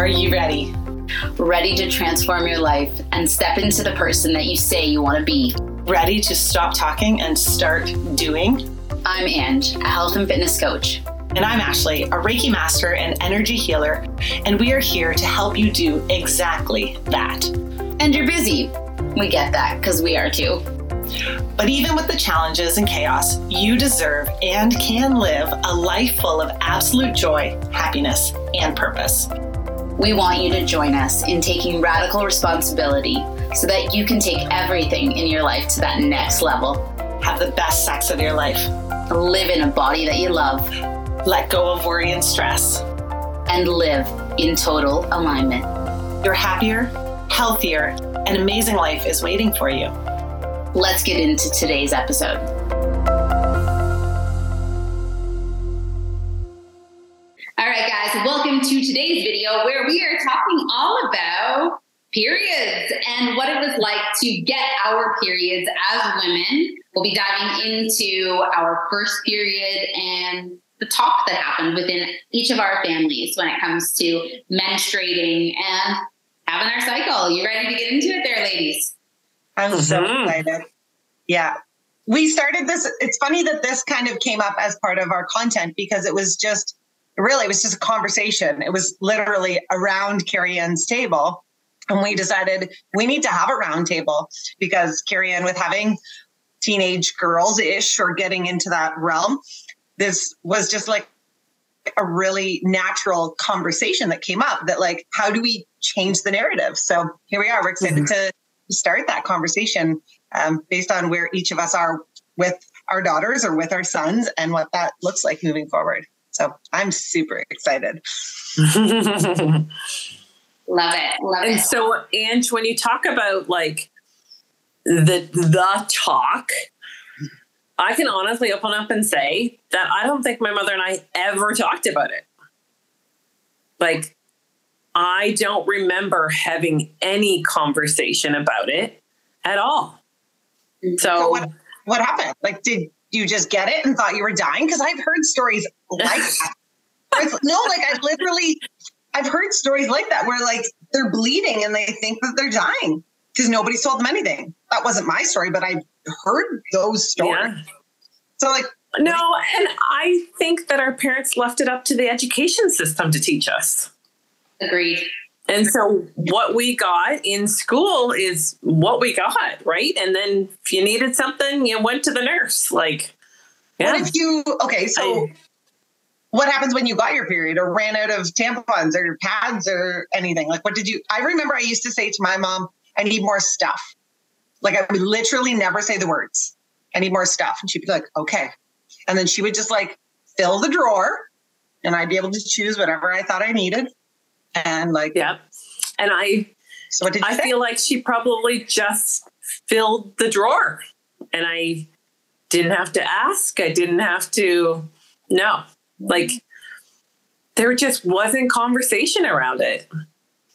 Are you ready? Ready to transform your life and step into the person that you say you want to be. Ready to stop talking and start doing? I'm Ange, a health and fitness coach. And I'm Ashley, a Reiki master and energy healer, and we are here to help you do exactly that. And you're busy. We get that because we are too. But even with the challenges and chaos, you deserve and can live a life full of absolute joy, happiness, and purpose. We want you to join us in taking radical responsibility so that you can take everything in your life to that next level. Have the best sex of your life. Live in a body that you love. Let go of worry and stress. And live in total alignment. Your happier, healthier, and amazing life is waiting for you. Let's get into today's episode. All right, guys, welcome to today's video where we are talking all about periods and what it was like to get our periods as women. We'll be diving into our first period and the talk that happened within each of our families when it comes to menstruating and having our cycle. You ready to get into it there, ladies? I'm mm-hmm. so excited. Yeah. We started this. It's funny that this kind of came up as part of our content because it was just really, it was just a conversation. It was literally around Carrie Ann's table. And we decided we need to have a round table because Carrie Ann, with having teenage girls ish or getting into that realm, this was just like a really natural conversation that came up that like how do we change the narrative so here we are we're excited mm-hmm. to start that conversation um, based on where each of us are with our daughters or with our sons and what that looks like moving forward so i'm super excited love it love and it so Ange when you talk about like the the talk I can honestly open up and say that I don't think my mother and I ever talked about it. Like, I don't remember having any conversation about it at all. Mm-hmm. So, so what, what happened? Like, did you just get it and thought you were dying? Because I've heard stories like that. no, like I literally, I've heard stories like that where like they're bleeding and they think that they're dying because nobody's told them anything. That wasn't my story, but I've heard those stories. Yeah. So like no, and I think that our parents left it up to the education system to teach us. Agreed. And so what we got in school is what we got, right? And then if you needed something, you went to the nurse. Like, yeah. What if you okay, so I, what happens when you got your period or ran out of tampons or pads or anything? Like what did you I remember I used to say to my mom, I need more stuff. Like I would literally never say the words. I need more stuff. And she'd be like, okay. And then she would just like fill the drawer and I'd be able to choose whatever I thought I needed. And like, yeah. And I, so what did I say? feel like she probably just filled the drawer and I didn't have to ask. I didn't have to, no, like there just wasn't conversation around it.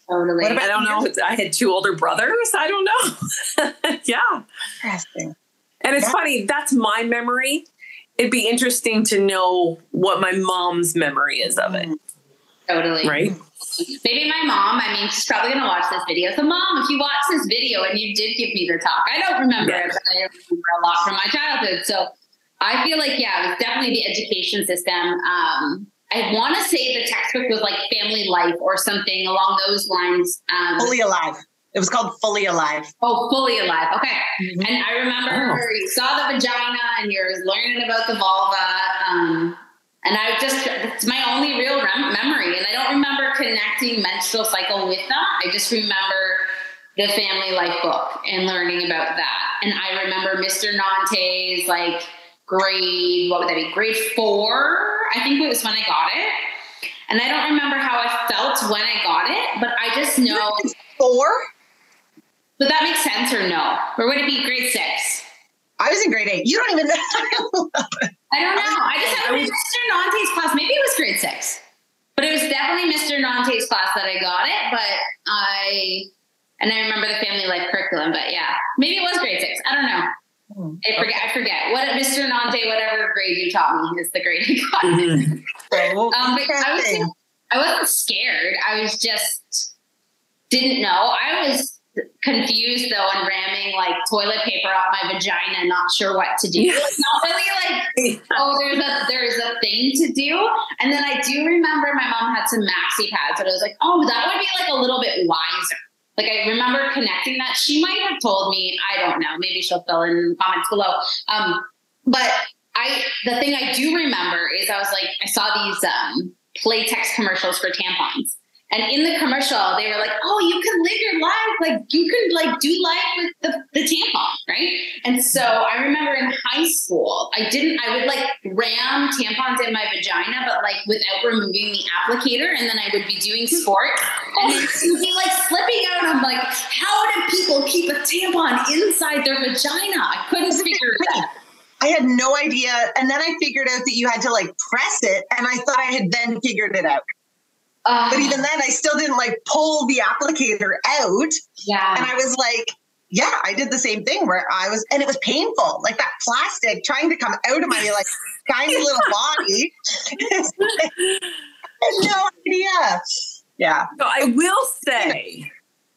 Totally. I don't know. I had two older brothers. I don't know. yeah. Interesting. And it's yeah. funny, that's my memory. It'd be interesting to know what my mom's memory is of it. Mm. Totally. Right? Maybe my mom, I mean, she's probably going to watch this video. So, mom, if you watch this video and you did give me the talk, I don't remember yeah. it, but I remember a lot from my childhood. So, I feel like, yeah, it was definitely the education system. Um, I want to say the textbook was like family life or something along those lines. Um, Fully alive. It was called Fully Alive. Oh, Fully Alive. Okay. Mm-hmm. And I remember oh. you saw the vagina and you're learning about the vulva. Um, and I just, it's my only real rem- memory. And I don't remember connecting menstrual cycle with that. I just remember the family life book and learning about that. And I remember Mr. Nante's like grade, what would that be? Grade four, I think it was when I got it. And I don't remember how I felt when I got it, but I just know. Four? Would that make sense or no? Or would it be grade six? I was in grade eight. You don't even know. I don't know. I just had Mr. Nante's class. Maybe it was grade six. But it was definitely Mr. Nante's class that I got it. But I, and I remember the family life curriculum. But yeah, maybe it was grade six. I don't know. Hmm. I forget. I forget. What Mr. Nante, whatever grade you taught me, is the grade I got. Mm-hmm. um, but I was I wasn't scared. I was just didn't know. I was confused though and ramming like toilet paper up my vagina, not sure what to do. Yeah. not really like, oh, there's a there's a thing to do. And then I do remember my mom had some maxi pads, but I was like, oh, that would be like a little bit wiser. Like I remember connecting that. She might have told me, I don't know. Maybe she'll fill in comments below. Um, but I the thing I do remember is I was like, I saw these um Playtex commercials for tampons. And in the commercial, they were like, "Oh, you can live your life like you can like do life with the, the tampon, right?" And so I remember in high school, I didn't. I would like ram tampons in my vagina, but like without removing the applicator, and then I would be doing sport, and it would be like slipping out. And I'm like, "How do people keep a tampon inside their vagina?" I couldn't figure it out. I had no idea. And then I figured out that you had to like press it. And I thought I had then figured it out. Uh, But even then, I still didn't like pull the applicator out. yeah, And I was like, yeah, I did the same thing where I was, and it was painful. Like that plastic trying to come out of my like tiny little body. No idea. Yeah. So I will say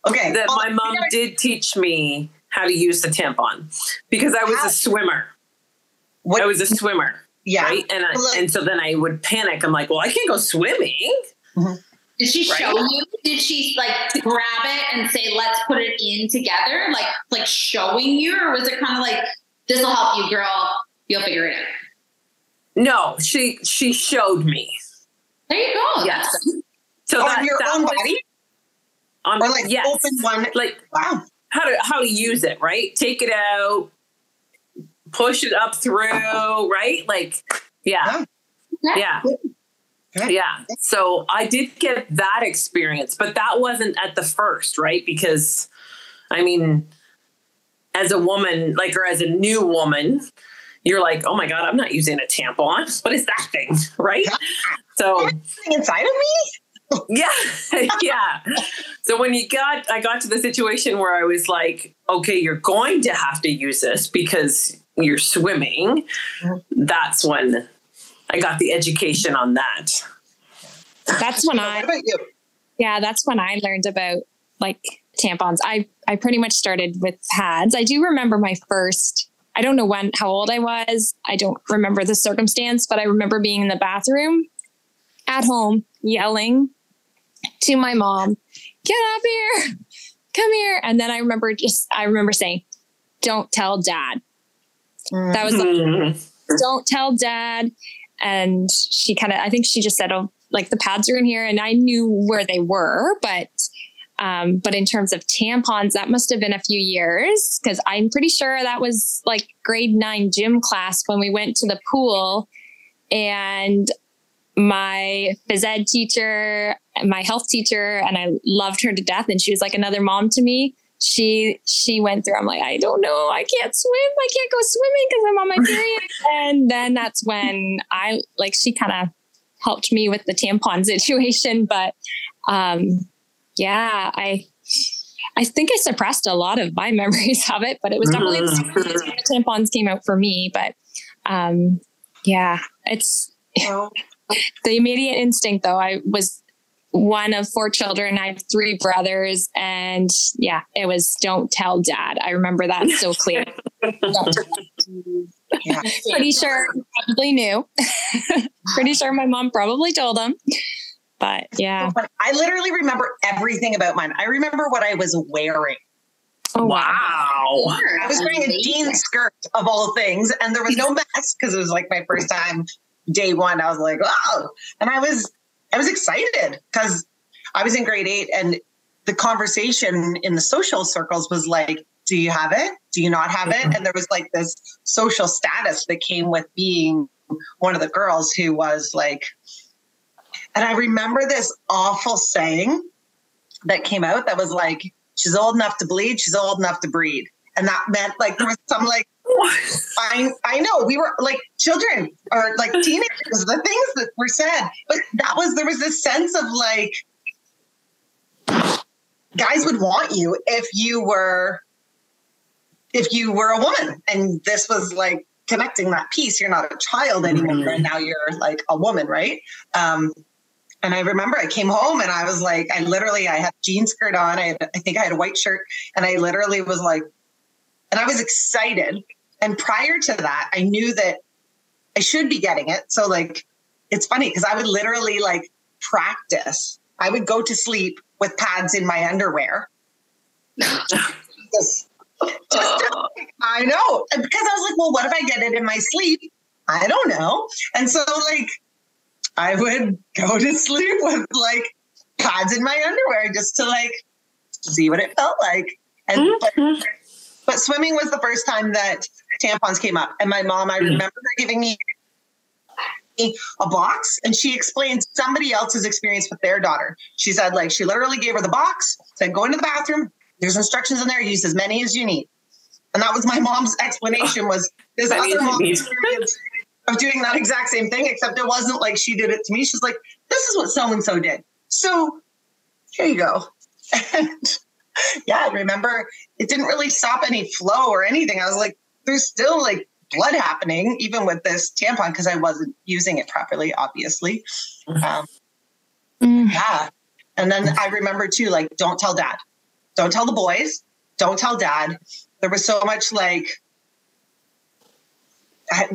Okay. that well, my mom we gotta- did teach me how to use the tampon because I was How? a swimmer. What, I was a swimmer, yeah. right? And I, and so then I would panic. I'm like, well, I can't go swimming. Mm-hmm. Did she Right. show you? Did she like grab it and say, "Let's put it in together"? Like, like showing you, or was it kind of like, "This will help you, girl. You'll figure it out." No, she she showed me. There you go. Yes. So on that, your that own was body? on, Or like yes. open one? like Wow. how to how to use it, right? Take it out, push it up through, right? Like, yeah, yeah, Good. Yeah. So I did get that experience, but that wasn't at the first, right? Because, I mean, as a woman, like, or as a new woman, you're like, oh my god, I'm not using a tampon. What is that thing, right? So. Inside of me? yeah yeah so when you got i got to the situation where i was like okay you're going to have to use this because you're swimming mm-hmm. that's when i got the education on that That's when I about you? yeah, that's when I learned about like tampons. I I pretty much started with pads. I do remember my first I don't know when how old I was. I don't remember the circumstance, but I remember being in the bathroom at home yelling to my mom, "Get up here. Come here." And then I remember just I remember saying, "Don't tell dad." That was like, Mhm. don't tell dad. And she kind of, I think she just said, oh, like the pads are in here. And I knew where they were, but, um, but in terms of tampons, that must have been a few years because I'm pretty sure that was like grade nine gym class when we went to the pool and my phys ed teacher, my health teacher, and I loved her to death. And she was like another mom to me she she went through i'm like i don't know. I can't swim. I can't go swimming because i'm on my period. And then that's when i like she kind of helped me with the tampon situation. But um yeah i i think i suppressed a lot of my memories of it but it was definitely the Mhm. 60s when the tampons came out for me. But um yeah it's Oh, the immediate instinct though i was one of four children i have three brothers and yeah it was don't tell dad i remember that so clear yeah. pretty sure probably knew pretty sure my mom probably told him but yeah I literally remember everything about mine. I remember what I was wearing. oh wow I was wearing a jean skirt of all things, and there was no mess because it was like my first time. Day one, I was like, "Oh!" and I was, I was excited because I was in grade eight, and the conversation in the social circles was like, "Do you have it? Do you not have it?" Mm-hmm. And there was like this social status that came with being one of the girls who was like, and I remember this awful saying that came out that was like, she's old enough to bleed, she's old enough to breed. And that meant like there was some like I I know we were like children or like teenagers, the things that were said. But that was there was this sense of like guys would want you if you were if you were a woman. And this was like connecting that piece. You're not a child anymore, and now you're like a woman, right? Um And I remember I came home and I was like, I literally, I had a jean skirt on. I, had, I think I had a white shirt, and I literally was like, and I was excited. And prior to that, I knew that I should be getting it. So like, it's funny because I would literally like practice. I would go to sleep with pads in my underwear. just, just I know because I was like, well, what if I get it in my sleep? I don't know. And so like I would go to sleep with like pads in my underwear just to like see what it felt like. And mm-hmm. but, but, swimming was the first time that tampons came up. And my mom, I mm. remember her giving me a box and she explained somebody else's experience with their daughter. She said, like, she literally gave her the box, said, go into the bathroom. There's instructions in there. Use as many as you need. And that was my mom's explanation was this other mom of doing that exact same thing, except it wasn't like she did it to me. She's like, this is what so and so did. So here you go. And yeah, I remember it didn't really stop any flow or anything. I was like, there's still like blood happening, even with this tampon, because I wasn't using it properly, obviously. Um, mm. Yeah. And then I remember too, like, don't tell dad, don't tell the boys, don't tell dad. There was so much like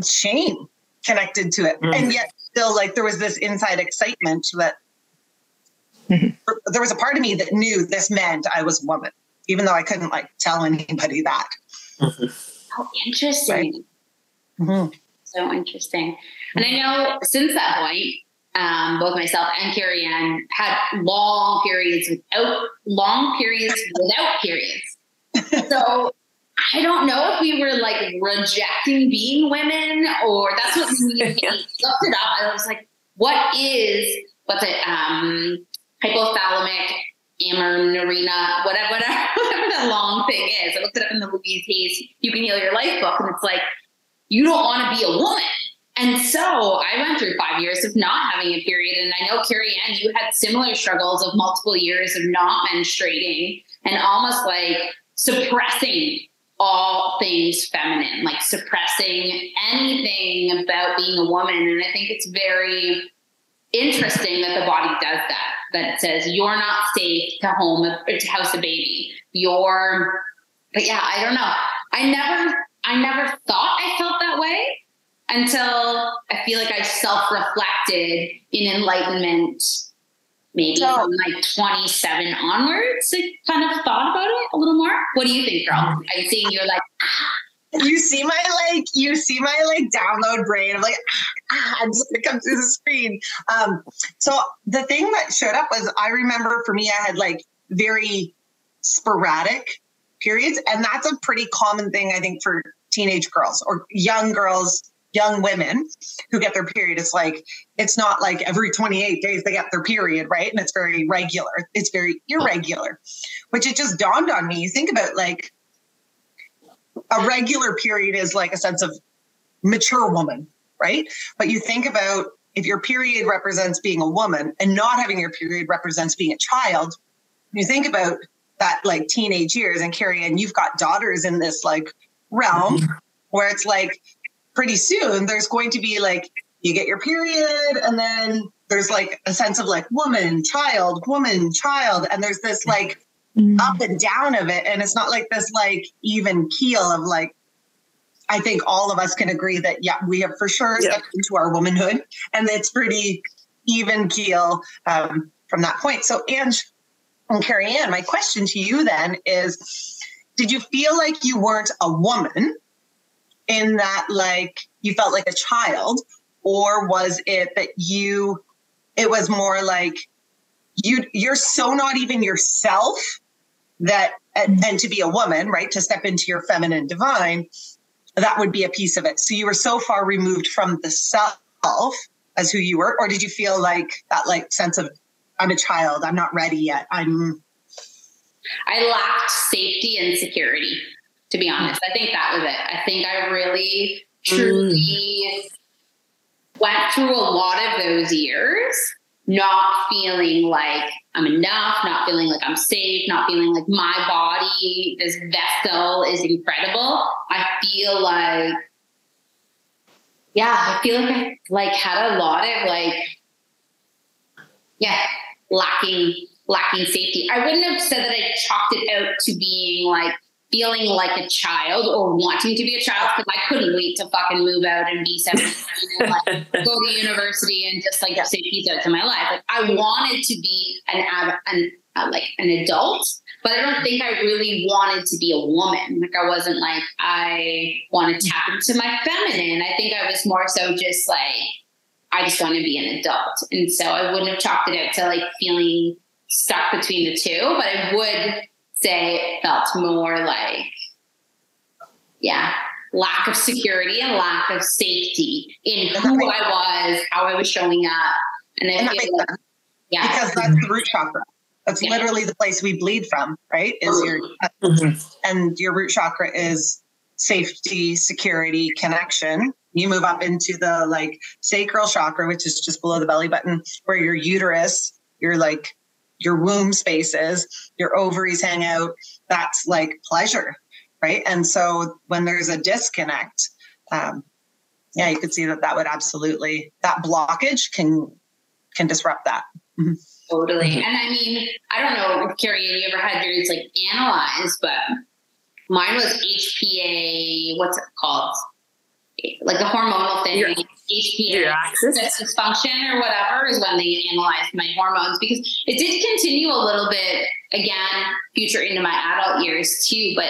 shame connected to it. Mm. And yet, still, like, there was this inside excitement that mm-hmm. there was a part of me that knew this meant I was a woman, even though I couldn't like tell anybody that. Mm-hmm. Oh, interesting. Right? Mm-hmm. So interesting. And I know since that point, um, both myself and Carrie Ann had long periods without long periods without periods. So I don't know if we were like rejecting being women or that's what we looked it up. I was like, what is what's it? Um, hypothalamic amenorrhea, whatever, whatever, whatever that long thing is. I looked it up in the Louise Hay's You Can Heal Your Life book, and it's like you don't want to be a woman. And so I went through five years of not having a period. And I know, Carrie Ann, you had similar struggles of multiple years of not menstruating and almost like suppressing all things feminine, like suppressing anything about being a woman. And I think it's very interesting that the body does that, that it says you're not safe to home or to house a baby. You're, but yeah, I don't know. I never, I never thought I felt that way until I feel like I self reflected in enlightenment maybe so, from like 27 onwards, I kind of thought about it a little more. What do you think, girl? I'm seeing you're like, ah. You see my like, you see my like download brain. I'm like, ah, I'm just gonna come through the screen. Um, so the thing that showed up was I remember for me, I had like very sporadic periods, and that's a pretty common thing I think for teenage girls or young girls young women who get their period, it's like, it's not like every 28 days they get their period, right? And it's very regular. It's very irregular, which it just dawned on me. You think about like a regular period is like a sense of mature woman, right? But you think about if your period represents being a woman and not having your period represents being a child, you think about that like teenage years and Carrie Ann you've got daughters in this like realm mm-hmm. where it's like pretty soon there's going to be like you get your period and then there's like a sense of like woman child woman child and there's this like mm. up and down of it and it's not like this like even keel of like i think all of us can agree that yeah we have for sure yeah. stepped into our womanhood and it's pretty even keel um, from that point so ange and carrie ann my question to you then is did you feel like you weren't a woman in that like you felt like a child or was it that you it was more like you you're so not even yourself that and, and to be a woman right to step into your feminine divine that would be a piece of it so you were so far removed from the self as who you were or did you feel like that like sense of i'm a child i'm not ready yet i'm i lacked safety and security to be honest. I think that was it. I think I really, truly mm. went through a lot of those years not feeling like I'm enough, not feeling like I'm safe, not feeling like my body, this vessel is incredible. I feel like, yeah, I feel like I like had a lot of like yeah, lacking lacking safety. I wouldn't have said that I chalked it out to being like feeling like a child or wanting to be a child because I couldn't wait to fucking move out and be 17 and like go to university and just like say peace out to my life. Like I wanted to be an, an uh, like an adult, but I don't think I really wanted to be a woman. Like I wasn't like I want to tap into my feminine. I think I was more so just like I just want to be an adult, and so I wouldn't have chalked it out to like feeling stuck between the two. But I would say it felt more like, yeah, lack of security and lack of safety in who I was, how I was showing up, and I And that feel makes like, sense yeah, because that's the root chakra. That's Yeah. literally the place we bleed from, right? Is your Mhm. and your root chakra is safety, security, connection. You move up into the like sacral chakra, which is just below the belly button, where your uterus, your like your womb spaces, your ovaries hang out. That's like pleasure, right? And so when there's a disconnect, um, yeah, you could see that that would absolutely that blockage can can disrupt that. Totally. Mhm. And I mean, I don't know, Carrie, you ever had yours like analyzed, but mine was HPA, what's it called? Like the hormonal thing. Your- HPA. Your dysfunction or whatever is when they analyzed my hormones because it did continue a little bit again future into my adult years too but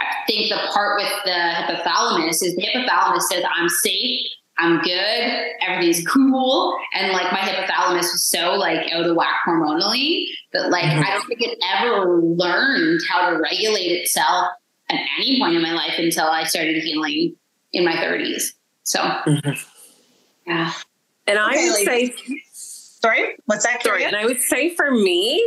i think the part with the hypothalamus is the hypothalamus says i'm safe i'm good everything's cool and like my hypothalamus was so like out of whack hormonally that like Mhm. i don't think it ever learned how to regulate itself at any point in my life until i started healing in my 30s so Mhm. yeah And I Okay, would say Sorry, what's that? Sorry, and I would say for me,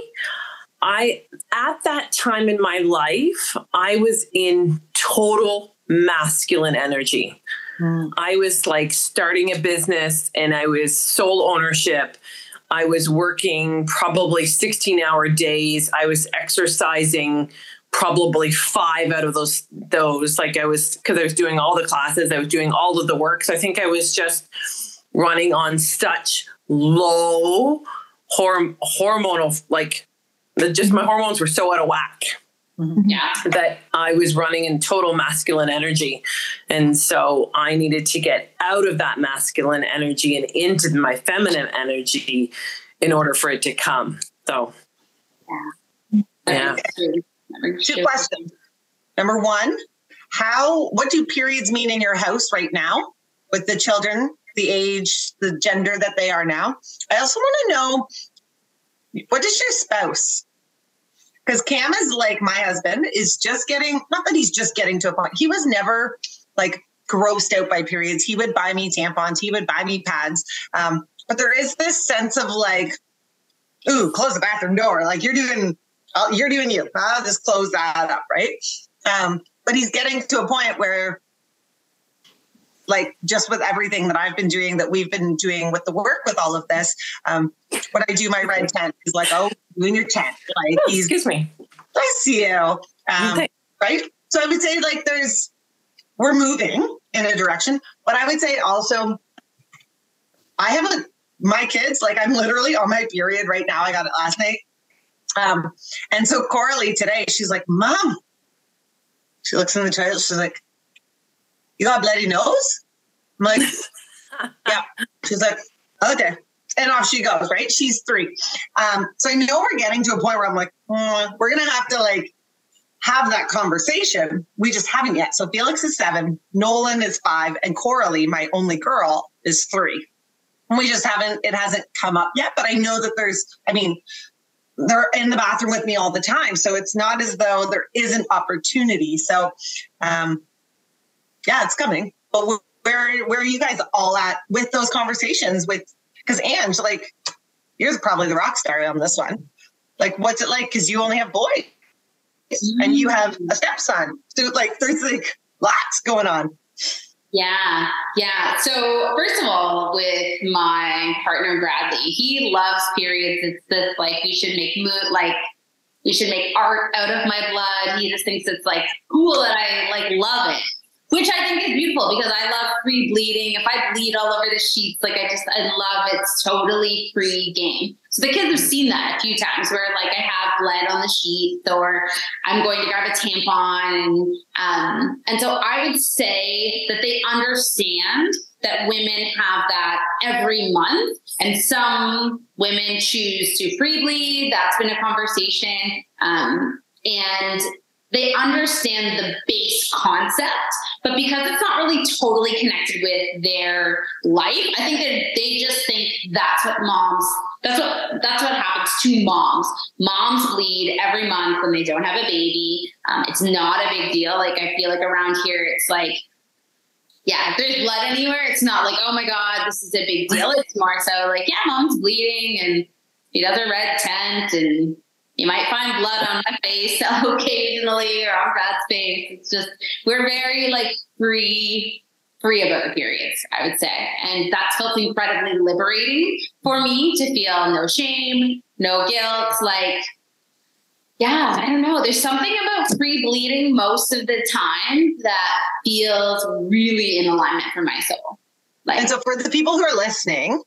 I at that time in my life, I was in total masculine energy. Mm. I was like starting a business and I was sole ownership. I was working probably 16 hour days. I was exercising probably five out of those those like I was because I was doing all the classes, I was doing all of the work. So I think I was just running on such low horm- hormonal like the, just my hormones were so out of whack mm-hmm. yeah that I was running in total masculine energy. And so I needed to get out of that masculine energy and into my feminine energy in order for it to come. So, yeah. Two questions. Number one, how what do periods mean in your house right now with the children, the age, the gender that they are now? I also want to know what does your spouse? Because Cam is like my husband is just getting not that he's just getting to a point. He was never like grossed out by periods. He would buy me tampons, he would buy me pads. Um, but there is this sense of like, ooh, close the bathroom door. Like you're doing oh, you're doing you. I'll just close that up, right? Um, but he's getting to a point where, like, just with everything that I've been doing, that we've been doing with the work, with all of this, um, when I do my red tent, he's like, "Oh, in your tent?" Like Oh, he's excuse me. bless you, um, Okay. right? So I would say like there's we're moving in a direction, but I would say also I have a my kids like I'm literally on my period right now. I got it last night. Um, and so Coralie today, she's like, Mom. She looks in the toilet, she's like, You got a bloody nose? I'm like, Yeah. She's like, Okay. And off she goes, right? She's three. Um, so I know we're getting to a point where I'm like, "Hmm, we're gonna have to like have that conversation. We just haven't yet. So Felix is seven, Nolan is five, and Coralie, my only girl, is three. And we just haven't, it hasn't come up yet. But I know that there's, I mean, they're in the bathroom with me all the time. So it's not as though there isn't opportunity. So um yeah, it's coming. But where where are you guys all at with those conversations with because Ange, like, you're probably the rock star on this one. Like, what's it like? Because you only have boys and you have a stepson. So, like, there's like lots going on. Yeah, yeah. So first of all, with my partner Bradley, he loves periods. It's this like you should make like you should make art out of my blood. He just thinks it's like cool that I like love it, which I think is beautiful because I love free bleeding. If I bleed all over the sheets, like I just I love it's totally free game. So the kids have seen that a few times where like I have blood on the sheets or I'm going to grab a tampon. And, um, and so I would say that they understand that women have that every month. And some women choose to free bleed. That's been a conversation. Um, and they understand the base concept, but because it's not really totally connected with their life, I think that they just think that's what moms that's what that's what happens to moms. Moms bleed every month when they don't have a baby. Um, it's not a big deal. Like I feel like around here, it's like, yeah, if there's blood anywhere, it's not like, oh my god, this is a big deal. It's more so like, yeah, mom's bleeding and she does a red tent and you might find blood on my face occasionally or on Brad's face. It's just we're very like free, free about periods, I would say. And that's felt incredibly liberating for me to feel no shame, no guilt. Like, yeah, I don't know. There's something about free bleeding most of the time that feels really in alignment for my soul. Like, and so for the people who are listening,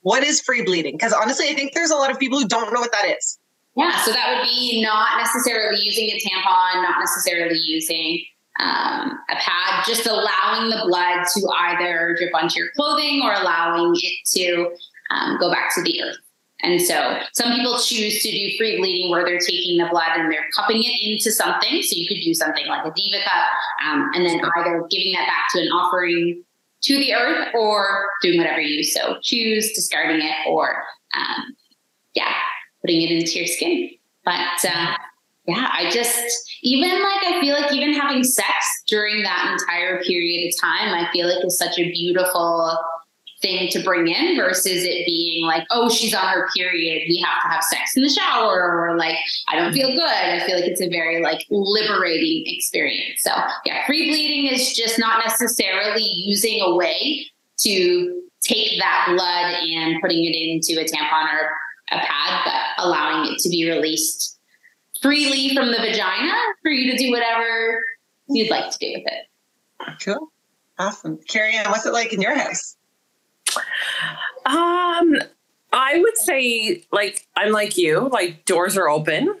what is free bleeding? Because honestly, I think there's a lot of people who don't know what that is. Yeah, so that would be not necessarily using a tampon, not necessarily using um, a pad, just allowing the blood to either drip onto your clothing or allowing it to um, go back to the earth. And so some people choose to do free bleeding where they're taking the blood and they're cupping it into something. So you could do something like a diva cup um, and then either giving that back to an offering to the earth or doing whatever you so choose, discarding it or, um, putting it into your skin. But uh, yeah, I just, even like, I feel like even having sex during that entire period of time, I feel like is such a beautiful thing to bring in versus it being like, oh, she's on her period. We have to have sex in the shower or like, I don't feel good. I feel like it's a very like liberating experience. So yeah, free bleeding is just not necessarily using a way to take that blood and putting it into a tampon or a pad, but allowing it to be released freely from the vagina for you to do whatever you'd like to do with it. Cool. Awesome. Carrie Ann, what's it like in your house? Um, I would say like I'm like you, like doors are open.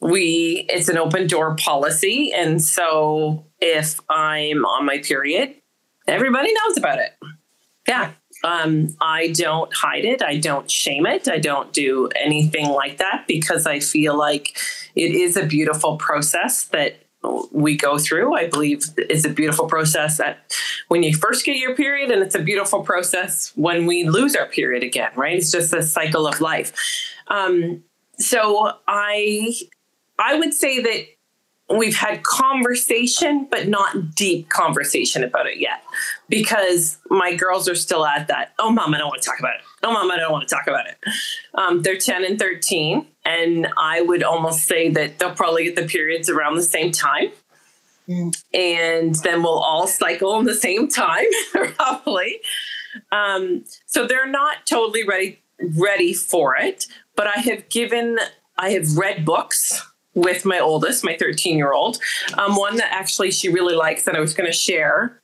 We it's an open door policy. And so if I'm on my period, everybody knows about it. Yeah. Um, I don't hide it. I don't shame it. I don't do anything like that because I feel like it is a beautiful process that we go through. I believe it's a beautiful process that when you first get your period, and it's a beautiful process when we lose our period again. Right? It's just a cycle of life. Um, so I I would say that we've had conversation, but not deep conversation about it yet because my girls are still at that. Oh, mom, I don't want to talk about it. Oh, mom, I don't want to talk about it. Um, they're 10 and 13. And I would almost say that they'll probably get the periods around the same time. And then we'll all cycle in the same time, probably. Um, so they're not totally ready ready for it. But I have given, I have read books with my oldest, my 13 year old. Um, one that actually she really likes that I was going to share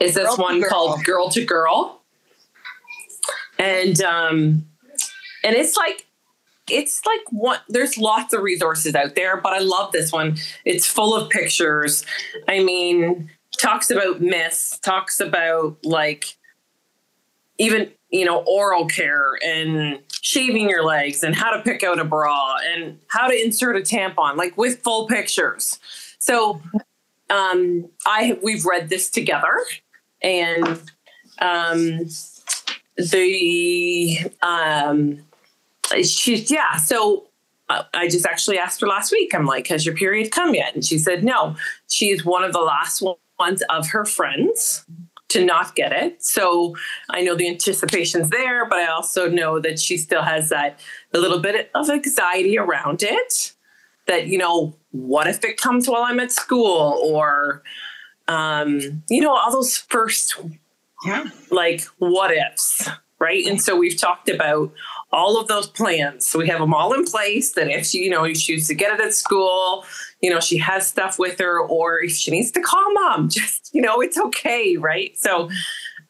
is this girl one called Girl to Girl. And um, and it's like it's like what there's lots of resources out there, but I love this one. It's full of pictures. I mean, talks about myths, talks about like even you know oral care and shaving your legs and how to pick out a bra and how to insert a tampon like with full pictures so um i we've read this together and um the um she's yeah so uh, I just actually asked her last week. I'm like, has your period come yet? And she said no. She's one of the last ones of her friends to not get it. So I know the anticipation's there, but I also know that she still has that a little bit of anxiety around it. That, you know, what if it comes while I'm at school or um, you know, all those first yeah. like what ifs, right? And so we've talked about all of those plans. So we have them all in place that if she, you know, you choose to get it at school, you know, she has stuff with her, or if she needs to call mom, just, you know, it's okay. Right. So,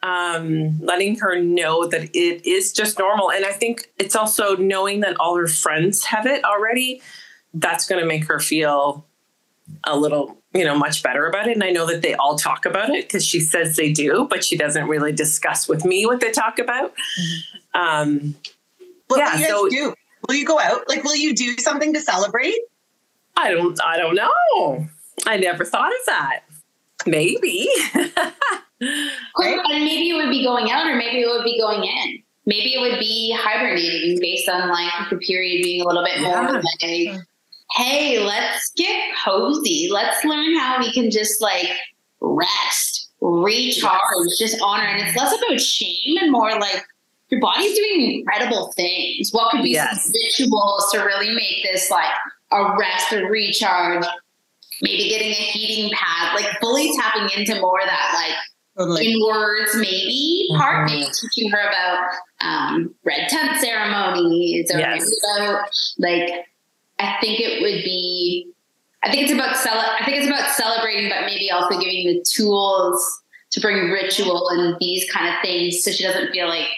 um, letting her know that it is just normal. And I think it's also knowing that all her friends have it already. That's going to make her feel a little, you know, much better about it. And I know that they all talk about it because she says they do, but she doesn't really discuss with me what they talk about. Mm-hmm. Um, What Yeah, will you guys so- do? Will you go out? Like, will you do something to celebrate? I don't, I don't know. I never thought of that. Maybe. Right. And maybe it would be going out or maybe it would be going in. Maybe it would be hibernating based on like the period being a little bit more Yeah. like, hey, let's get cozy. Let's learn how we can just like rest, recharge, just honor. And it's less about shame and more like your body's doing incredible things. What could be Yes. some rituals to really make this like a rest or recharge? Maybe getting a heating pad, like fully tapping into more of that like Totally. in words maybe part Mhm. maybe teaching her about um, red tent ceremonies or Yes. maybe about like i think it would be i think it's about cele- i think it's about celebrating but maybe also giving the tools to bring ritual and these kind of things so she doesn't feel like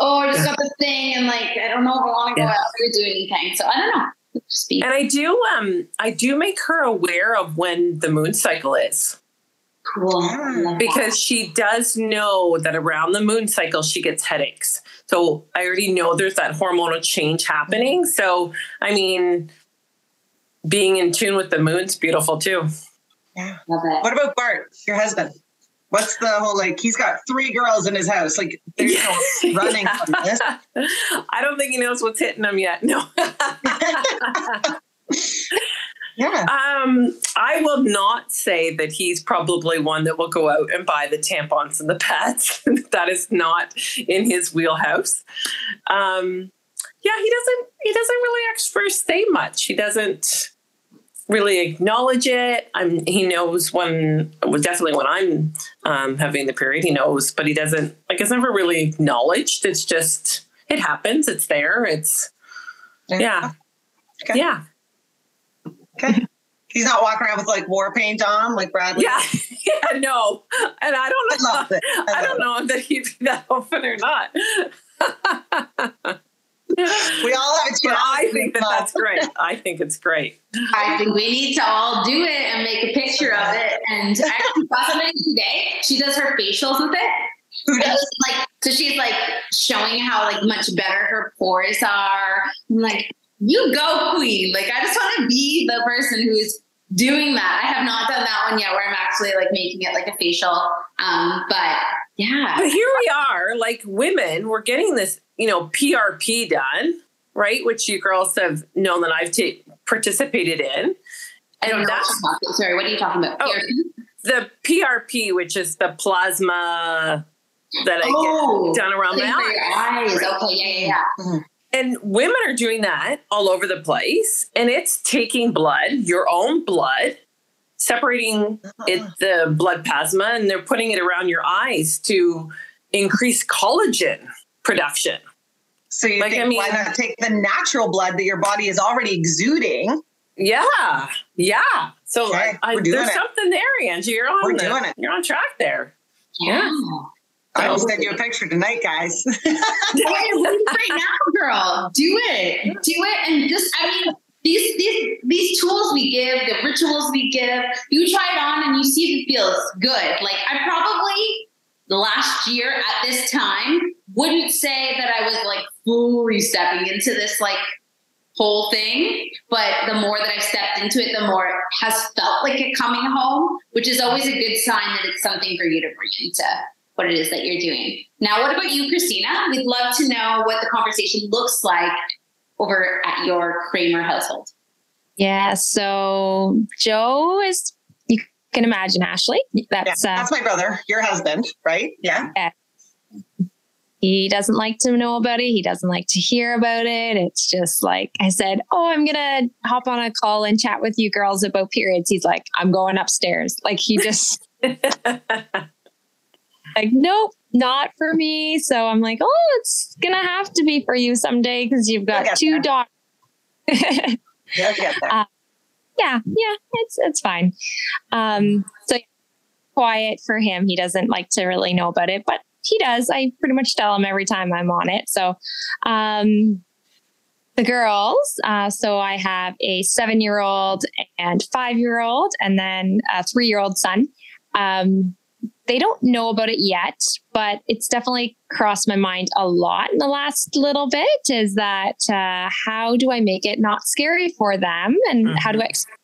oh i just got this thing and like i don't know if i want to go Yeah. out or do anything so i don't know It'd just be and I do, um, I do make her aware of when the moon cycle is. cool I love that. because she does know that around the moon cycle she gets headaches. So I already know there's that hormonal change happening. So I mean, being in tune with the moon's beautiful too. Yeah. love it What about Bart, your husband? What's the whole like? He's got three girls in his house. Like, there's no running from this. I don't think he knows what's hitting him yet. No. Yeah. Um, I will not say that he's probably one that will go out and buy the tampons and the pads. that is not in his wheelhouse. Um, yeah, he doesn't. He doesn't really actually say much. He doesn't really acknowledge it. I'm. He knows when. Well, definitely when I'm um, having the period. He knows, but he doesn't. Like it's never really acknowledged. It's just it happens. It's there. It's yeah. Okay. Yeah. Okay. He's not walking around with like war paint on, like Bradley. Yeah, yeah, no, and I don't I know. it. I, I don't know that he'd be that open or not. it. We all have a but. I think that that's great. I think it's great. I think we need to all do it and make a picture of it. And I actually saw somebody today. She does her facials with it. Who does? like so she's like showing how like much better her pores are. I'm like, you go, queen. Like I just want to be the person who's doing that. I have not done that one yet where I'm actually like making it like a facial. Um, but yeah. But here we are, like women, we're getting this, you know, PRP done, right? Which you girls have known that I've ta- participated in. I don't And that's. Sorry, what are you talking about? Oh, the PRP, which is the plasma that I Oh, get done around my thing for your eyes. eyes. Okay, yeah, yeah, yeah. Mm-hmm. And women are doing that all over the place. And it's taking blood, your own blood, separating it, uh-huh. the blood plasma, and they're putting it around your eyes to increase collagen production. So you Like, think I mean- why not take the natural blood that your body is already exuding? Yeah. Yeah. So Okay, I, we're doing there's it. something there, Angie. You're on We're the- doing it. You're on track there. Yeah. I will send you a picture tonight, guys. Hey, right now, girl. Do it. Do it. And just, I mean, these these these tools we give, the rituals we give, you try it on and you see if it feels good. Like I probably the last year at this time wouldn't say that I was like fully stepping into this like whole thing, but the more that I've stepped into it, the more it has felt like it coming home, which is always a good sign that it's something for you to bring into what it is that you're doing. Now, what about you, Christina? We'd love to know what the conversation looks like over at your Kramer household. Yeah. So Joe is, you can imagine Ashley. Yeah, That's, uh, that's my brother, your husband, right? Yeah. he doesn't like to know about it. He doesn't like to hear about it. It's just like I said, Oh, I'm going to hop on a call and chat with you girls about periods. He's like, I'm going upstairs. Like he just, like, nope, not for me. So I'm like, Oh, it's going to have to be for you someday because you've got two there. daughters. Yeah. Uh, yeah, yeah, it's it's fine. Um, so quiet for him. He doesn't like to really know about it, but he does. I pretty much tell him every time I'm on it. So, um, the girls. Uh, so I have a seven year old and five year old, and then a three year old son. Um, they don't know about it yet, but it's definitely crossed my mind a lot in the last little bit. Is that uh, how do I make it not scary for them, and mm-hmm. how do I explain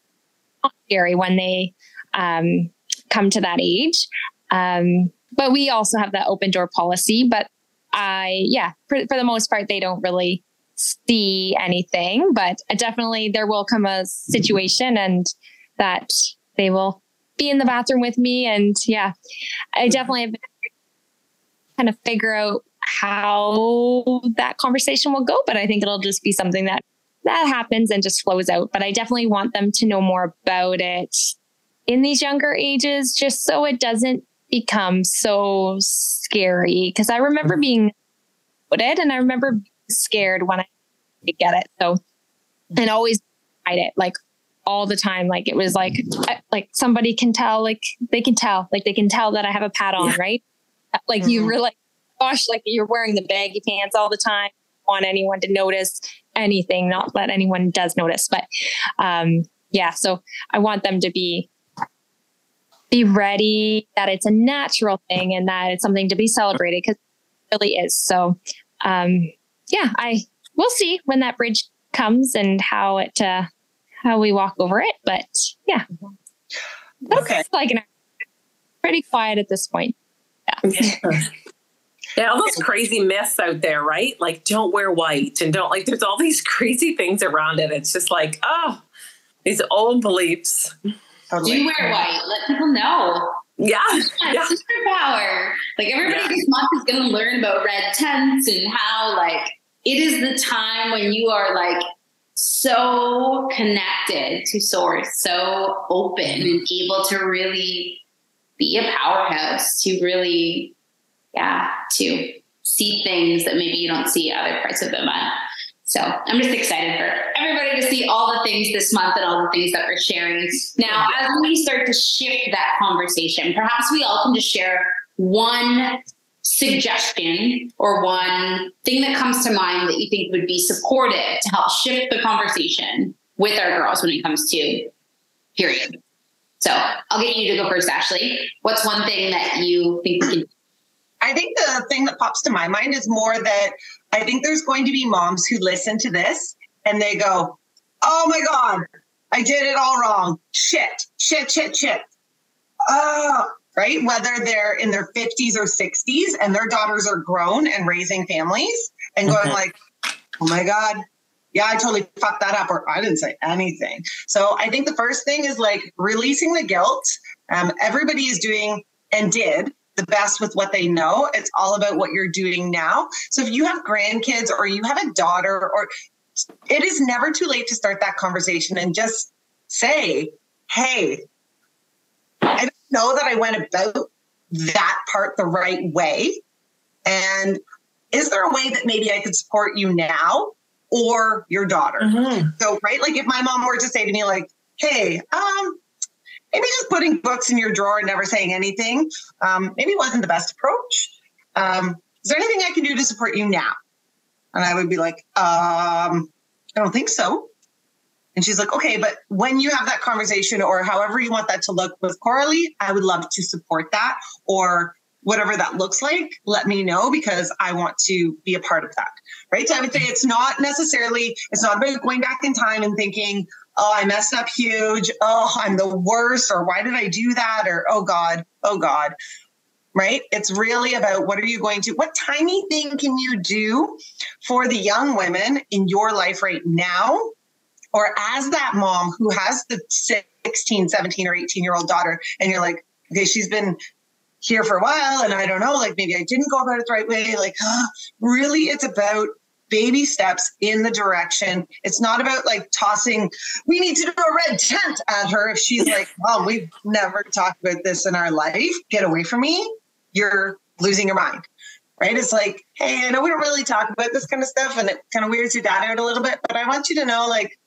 not scary when they um, come to that age? Um, but we also have that open door policy. But I, yeah, for, for the most part, they don't really see anything. But definitely, there will come a situation, and that they will be in the bathroom with me. And yeah, I mm-hmm. definitely have kind of figure out how that conversation will go. But I think it'll just be something that that happens and just flows out. But I definitely want them to know more about it in these younger ages, just so it doesn't become so scary. Because I remember mm-hmm. being it and I remember being scared when I get it. So, and always hide it. Like all the time. Like it was like like somebody can tell, like they can tell, like they can tell that I have a pad on, yeah. right? Like mm-hmm. you really, gosh, like you're wearing the baggy pants all the time. Want anyone to notice anything? Not that anyone does notice, but um, yeah. So I want them to be be ready that it's a natural thing and that it's something to be celebrated because it really is. So um, yeah, I we'll see when that bridge comes and how it uh, how we walk over it. But yeah, that's okay. like an pretty quiet at this point. Yeah. yeah. all those crazy myths out there, right? Like, don't wear white and don't like, there's all these crazy things around it. It's just like, oh, these old beliefs. Totally. Do wear white? Let people know. Yeah. yeah. Superpower. Like, everybody yeah. this month is going to learn about red tents and how, like, it is the time when you are like so connected to source, so open and able to really be a powerhouse, to really, yeah, to see things that maybe you don't see other parts of the month. So I'm just excited for everybody to see all the things this month and all the things that we're sharing. Now, as we start to shift that conversation, perhaps we all can just share one suggestion or one thing that comes to mind that you think would be supportive to help shift the conversation with our girls when it comes to period? So I'll get you to go first, Ashley. What's one thing that you think we can I think the thing that pops to my mind is more that I think there's going to be moms who listen to this and they go, Oh my God, I did it all wrong. Shit, shit, shit, shit. Oh, right? Whether they're in their 50s or 60s and their daughters are grown and raising families and going mm-hmm. like, oh my God, yeah, I totally fucked that up, or I didn't say anything. So I think the first thing is like releasing the guilt. Um, everybody is doing and did the best with what they know. It's all about what you're doing now. So if you have grandkids or you have a daughter, or it is never too late to start that conversation and just say, hey, I know that I went about that part the right way. And is there a way that maybe I could support you now or your daughter? Mm-hmm. So, right, like if my mom were to say to me, like, hey, um, maybe just putting books in your drawer and never saying anything, um, maybe wasn't the best approach. Um, is there anything I can do to support you now? And I would be like, um, I don't think so. And she's like, okay, but when you have that conversation or however you want that to look with Coralie, I would love to support that or whatever that looks like, let me know because I want to be a part of that. Right. So I would say it's not necessarily, it's not about going back in time and thinking, oh, I messed up huge. Oh, I'm the worst. Or why did I do that? Or, oh God, oh God. Right. It's really about what are you going to, what tiny thing can you do for the young women in your life right now or as that mom who has the 16, 17, or 18 year old daughter, and you're like, okay, she's been here for a while, and I don't know, like maybe I didn't go about it the right way. Like, huh, really, it's about baby steps in the direction. It's not about like tossing, we need to do a red tent at her if she's like, Mom, we've never talked about this in our life. Get away from me. You're losing your mind. Right? It's like, hey, I know we don't really talk about this kind of stuff and it kind of weirds your dad out a little bit, but I want you to know like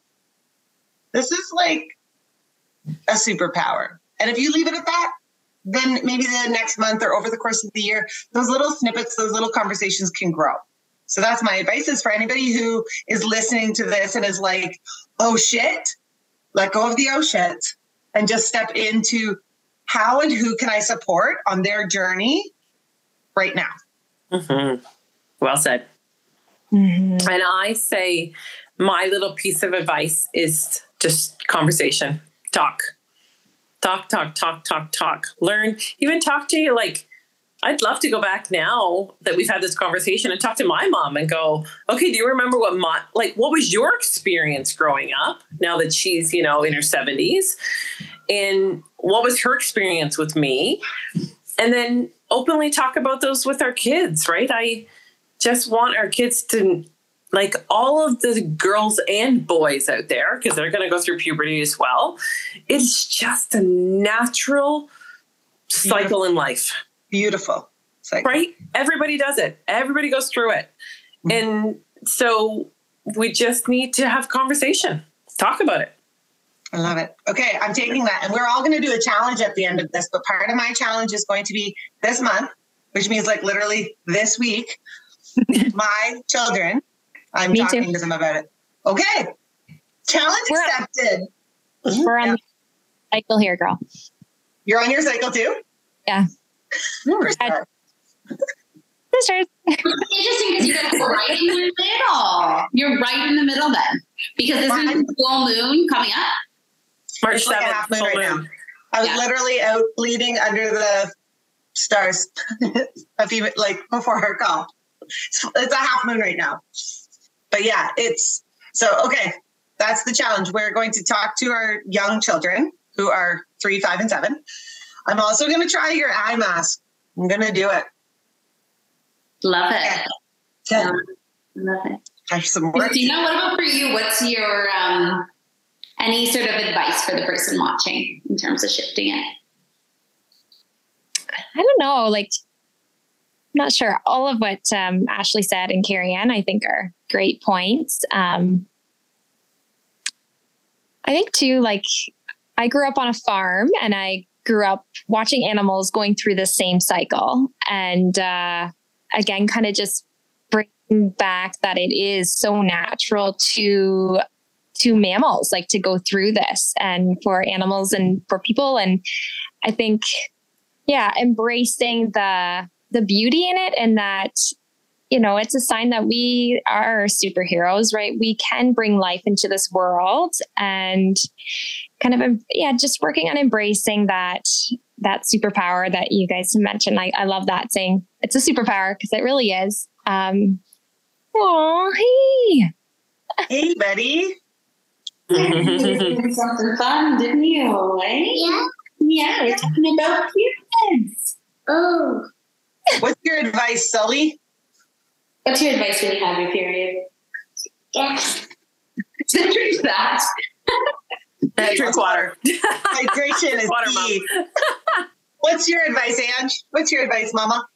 this is like a superpower. And if you leave it at that, then maybe the next month or over the course of the year, those little snippets, those little conversations can grow. So that's my advice is for anybody who is listening to this and is like, oh shit, let go of the oh shit and just step into how and who can I support on their journey right now. Mm-hmm. Well said. Mhm. And I say my little piece of advice is just conversation, talk, talk, talk, talk, talk, talk. Learn, even talk to you. Like, I'd love to go back now that we've had this conversation and talk to my mom and go, okay, do you remember what my, like, what was your experience growing up now that she's, you know, in her 70s? And what was her experience with me? And then openly talk about those with our kids, right? I just want our kids to like all of the girls and boys out there because they're going to go through puberty as well it's just a natural cycle in life Beautiful. Like, right everybody does it everybody goes through it mm-hmm. and so we just need to have conversation talk about it I love it. Okay, I'm taking that. And we're all going to do a challenge at the end of this. But part of my challenge is going to be this month, which means like literally this week, my children. I'm Me talking too. to them about it. Okay. Challenge We're- accepted. Mm-hmm. We're on the cycle here, girl. You're on your cycle too? Yeah. Superstar. Sisters. Interesting because you guys are right in the middle. You're right in the middle then. Because this is a full moon coming up. march It's like a 7th half moon right now. I was Yeah. literally out bleeding under the stars a few like before her call. It's, it's a half moon right now. But yeah, it's so okay. That's the challenge. We're going to talk to our young children who are three, five, and seven. I'm also going to try your eye mask. I'm going to do it. Love it. Okay. Love it. I have some work. Christina, what about for you? What's your um any sort of advice for the person watching in terms of shifting it? I don't know, like I'm not sure. All of what um, Ashley said and Carrie Ann, I think, are great points. Um, I think too, like I grew up on a farm and I grew up watching animals going through the same cycle, and uh, again, kind of just bring back that it is so natural to to mammals, like to go through this, and for animals and for people, and I think yeah embracing the the beauty in it and that you know it's a sign that we are superheroes right we can bring life into this world and kind of yeah just working on embracing that that superpower that you guys mentioned i, I love that saying it's a superpower because it really is um oh hey Hey, buddy. Something fun, didn't you? Eh? Yeah. Yeah, we're talking about kids. Oh. What's your advice, Sully? What's your advice when you have your period? Yeah. Drink that. drink water Hydration is Water, key. What's your advice, Ange? What's your advice, Mama?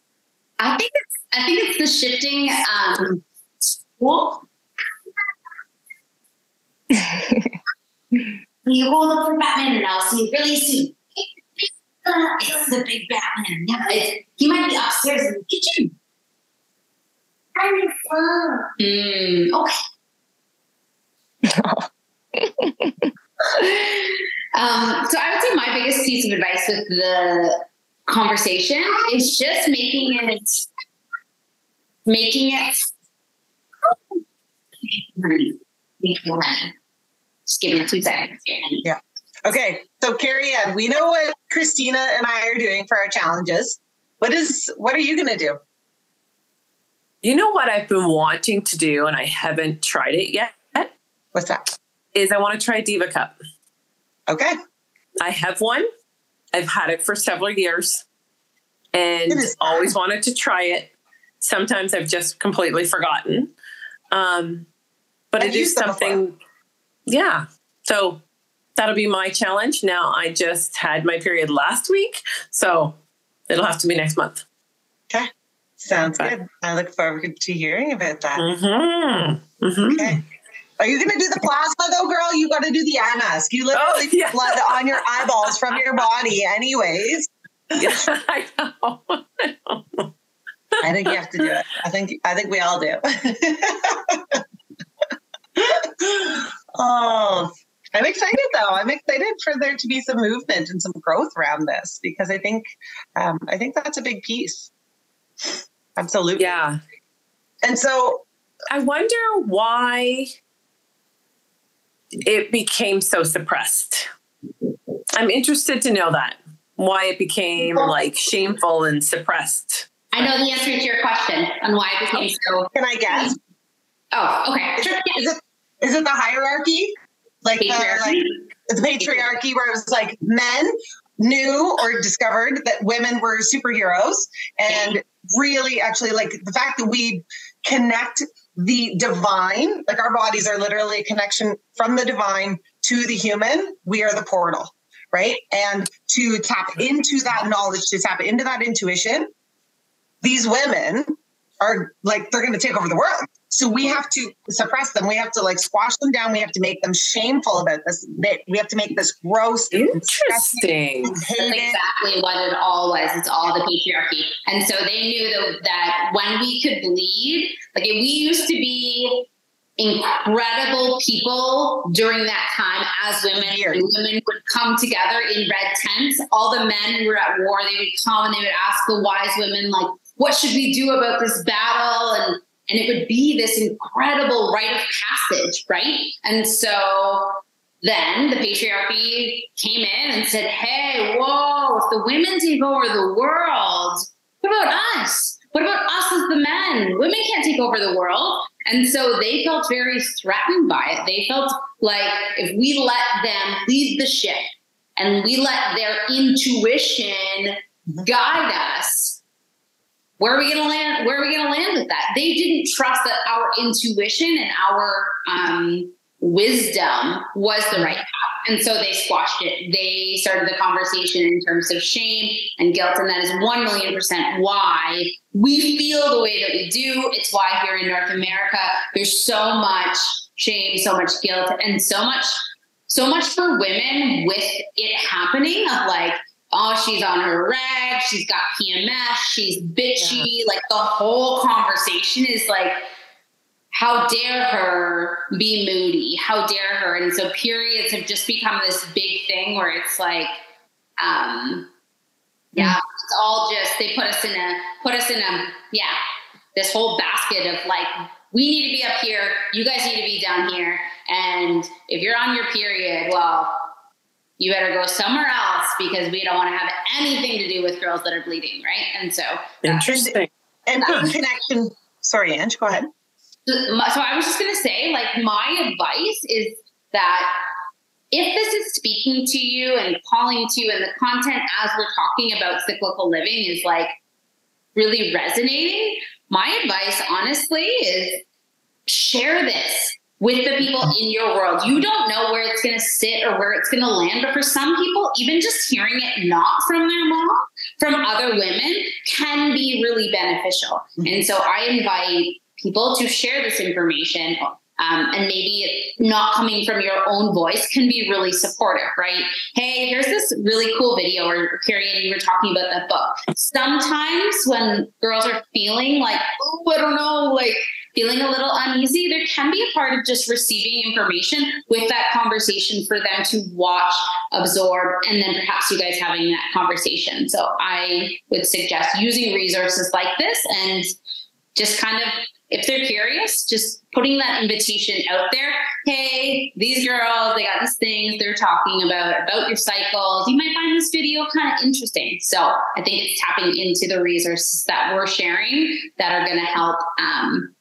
I think it's I think it's the shifting um school. you go look for Batman and I'll see you really soon. It's the big Batman. Yeah, it's, he might be upstairs in the kitchen. I'm in phone. Mm, okay. um, so I would say my biggest piece of advice with the conversation is just making it making it. Just give me two seconds. here. Okay, so Carrie Ann, we know what Christina and I are doing for our challenges. What is what are you gonna do? you know what i've been wanting to do and i haven't tried it yet What's that? is i want to try diva cup Okay. I have one. I've had it for several years and always wanted to try it. Sometimes I've just completely forgotten. Um, but I've it is something, yeah. So that'll be my challenge. Now, I just had my period last week. So it'll have to be next month. Okay. Sounds Okay. good. I look forward to hearing about that. Mm-hmm. Mm-hmm. Okay. Are you gonna do the plasma though, girl? You gotta do the eye mask. You literally Oh, yeah. blood on your eyeballs from your body, anyways. Yeah, I know. I think you have to do it. I think I think we all do. oh, I'm excited though. I'm excited for there to be some movement and some growth around this because I think um, I think that's a big piece. Absolutely. Yeah. And so I wonder why it became so suppressed. I'm interested to know that. Why it became like shameful and suppressed. I know the answer to your question on why it became so. can I guess? Oh, okay. Sure. Yeah. Is it is it the hierarchy? Like the, Patriarchy. like the patriarchy where it was like men knew or discovered that women were superheroes and really actually like the fact that we connect the divine like our bodies are literally a connection from the divine to the human. We are the portal right? And to tap into that knowledge to tap into that intuition these women are like they're going to take over the world so we have to suppress them we have to like squash them down we have to make them shameful about this They- we have to make this gross Interesting. That's exactly what it all was. It's all the patriarchy. And so they knew that, that when we could bleed, like we used to be incredible people during that time as women. Weird. Women would come together in red tents. All the men who were at war, they would come and they would ask the wise women, like, what should we do about this battle? And and it would be this incredible rite of passage, right? And so then the patriarchy came in and said, hey, whoa, if the women take over the world, what about us? What about us as the men? Women can't take over the world. And so they felt very threatened by it. They felt like if we let them lead the ship and we let their intuition guide us, where are we going to land? Where are we going to land with that? They didn't trust that our intuition and our um, wisdom was the right path. And so they squashed it. They started the conversation in terms of shame and guilt. And that is 1 million percent why we feel the way that we do. It's why here in North America, there's so much shame, so much guilt, and so much, so much for women with it happening of like, oh, she's on her reg, she's got PMS, she's bitchy. Like the whole conversation is like, how dare her be moody? How dare her? And so periods have just become this big thing where it's like, um, yeah, it's all just they put us in a put us in a yeah, this whole basket of like we need to be up here, you guys need to be down here, and if you're on your period, well, you better go somewhere else because we don't want to have anything to do with girls that are bleeding, right? And so Interesting. and in connection sorry Ange, go ahead so I was just going to say, like, my advice is that if this is speaking to you and calling to you, and the content as we're talking about cyclical living is like really resonating, my advice, honestly, is share this with the people in your world. You don't know where it's going to sit or where it's going to land, but for some people, even just hearing it not from their mom, from other women, can be really beneficial. Mm-hmm. And so I invite people to share this information. Um, and maybe not coming from your own voice can be really supportive, right? Hey, here's this really cool video, or Carrie, you were talking about that book. Sometimes when girls are feeling like, oh, I don't know, like feeling a little uneasy, there can be a part of just receiving information with that conversation for them to watch, absorb, and then perhaps you guys having that conversation. So I would suggest using resources like this and just kind of if they're curious, just putting that invitation out there. Hey, these girls, they got these things they're talking about, about your cycles. You might find this video kind of interesting. So I think it's tapping into the resources that we're sharing that are going to help, um,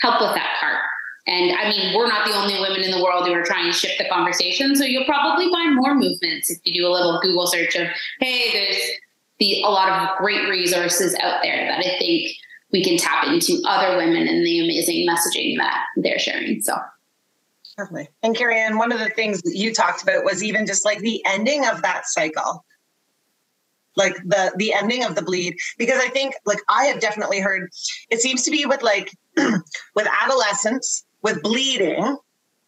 help with that part. And I mean, we're not the only women in the world who are trying to shift the conversation. So you'll probably find more movements if you do a little Google search of, hey, there's the, a lot of great resources out there that I think we can tap into other women and the amazing messaging that they're sharing. So Certainly. And Carrie Ann, one of the things that you talked about was even just like the ending of that cycle. Like the the ending of the bleed. Because I think like I have definitely heard it seems to be with like with adolescence, with bleeding,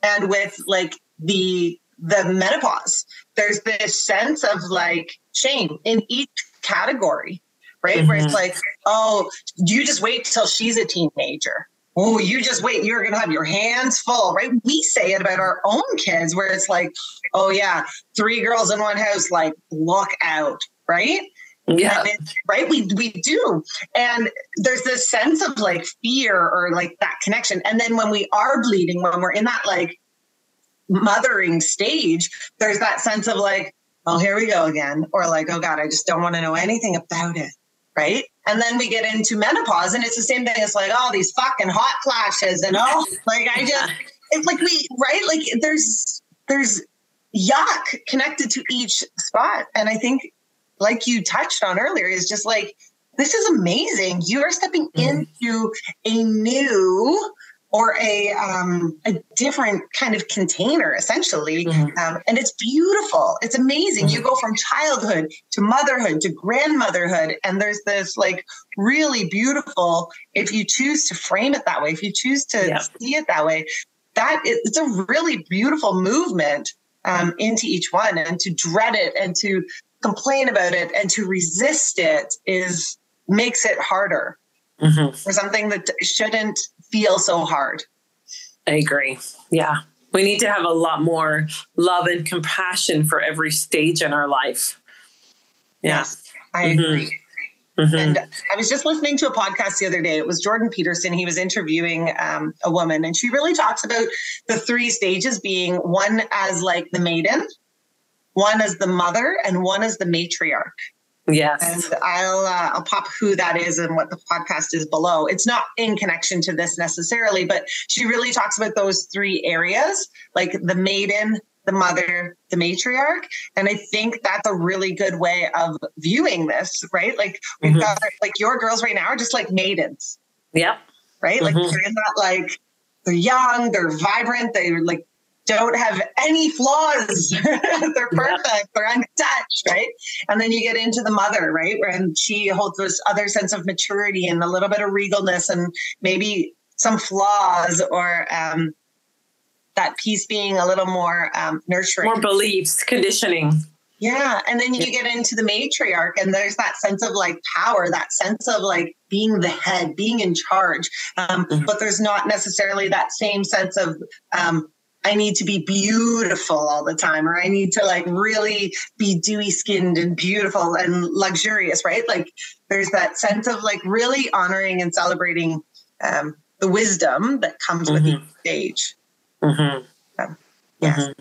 and with like the the menopause. There's this sense of like shame in each category, right? Where it's Mhm. like, oh, you just wait till she's a teenager. Oh, you just wait. You're going to have your hands full, right? We say it about our own kids where it's like, oh, yeah, three girls in one house, like, look out, right? Yeah. It- right we we do and there's this sense of like fear or like that connection and then when we are bleeding when we're in that like mothering stage there's that sense of like oh here we go again or like oh god i just don't want to know anything about it right? And then we get into menopause and it's the same thing. It's like oh these fucking hot flashes and oh like i just it's like we right? Like there's there's yuck connected to each spot. And i think like you touched on earlier is just like this is amazing. You are stepping Mhm. into a new or a um, a different kind of container essentially. Mhm. um, and it's beautiful. It's amazing. You go from childhood to motherhood to grandmotherhood and there's this like really beautiful if you choose to frame it that way if you choose to Yeah. see it that way that is, it's a really beautiful movement um, into each one and to dread it and to complain about it and to resist it is makes it harder Mhm. for something that shouldn't feel so hard I agree. Yeah. We need to have a lot more love and compassion for every stage in our life. Yeah. i Mhm. agree Mhm. And I was just listening to a podcast the other day. It was Jordan Peterson. He was interviewing um, a woman, and she really talks about the three stages being one as like the maiden, one as the mother, and one as the matriarch. Yes. And I'll uh, I'll pop who that is and what the podcast is below. It's not in connection to this necessarily, but she really talks about those three areas, like the maiden, the mother, the matriarch. And I think that's a really good way of viewing this, right? Like we've Mhm. got like your girls right now are just like maidens, Yep. right? Like Mhm. they're not like they're young, they're vibrant, they're like don't have any flaws. they're perfect, they're untouched, right? And then you get into the mother, right? And she holds this other sense of maturity and a little bit of regalness and maybe some flaws or um, that piece being a little more um, nurturing. More beliefs, conditioning. Yeah. And then you get into the matriarch, and there's that sense of like power, that sense of like being the head, being in charge. Um, Mhm. But there's not necessarily that same sense of, um, I need to be beautiful all the time, or I need to like really be dewy skinned and beautiful and luxurious, right? Like there's that sense of like really honoring and celebrating um, the wisdom that comes with Mhm. each stage. hmm Yes. Mhm.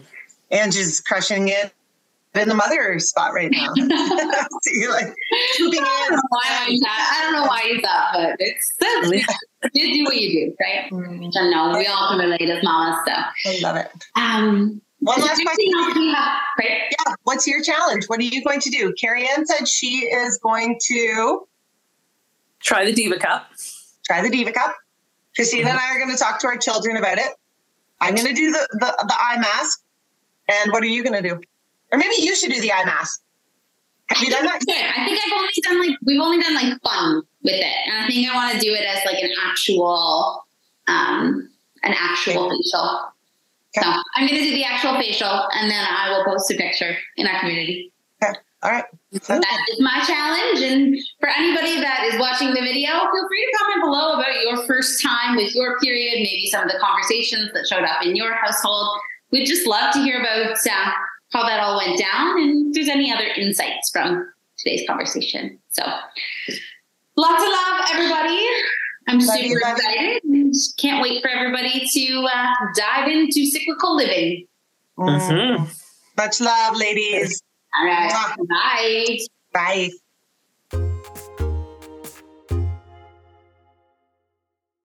Angie's crushing it in the mother spot right now. so you're like swooping I don't in. know why I thought. I don't know why you thought, but it's you do what you do, right? Mm, So no, we all can relate as mamas. So I love it. um, One last question. anything else you have? Right? Yeah, what's your challenge? What are you going to do? Carrie Ann said she is going to Try the Diva Cup. try the Diva Cup. Christina and I are going to talk to our children about it. I'm going to do the, the, the eye mask. And what are you going to do? Or maybe you should do the eye mask. Have you done that? I think I've only done like we've only done like fun with it, and I think I want to do it as like an actual, um, an actual facial. So I'm gonna do the actual facial, and then I will post a picture in our community. Okay. All right. That is my challenge. And for anybody that is watching the video, feel free to comment below about your first time with your period, maybe some of the conversations that showed up in your household. We'd just love to hear about uh, how that all went down and if there's any other insights from today's conversation. So lots of love, everybody. I'm Love super you, excited. and Can't wait for everybody to uh, dive into cyclical living. Mm. Mhm. Much love, ladies. All right. Bye. Bye.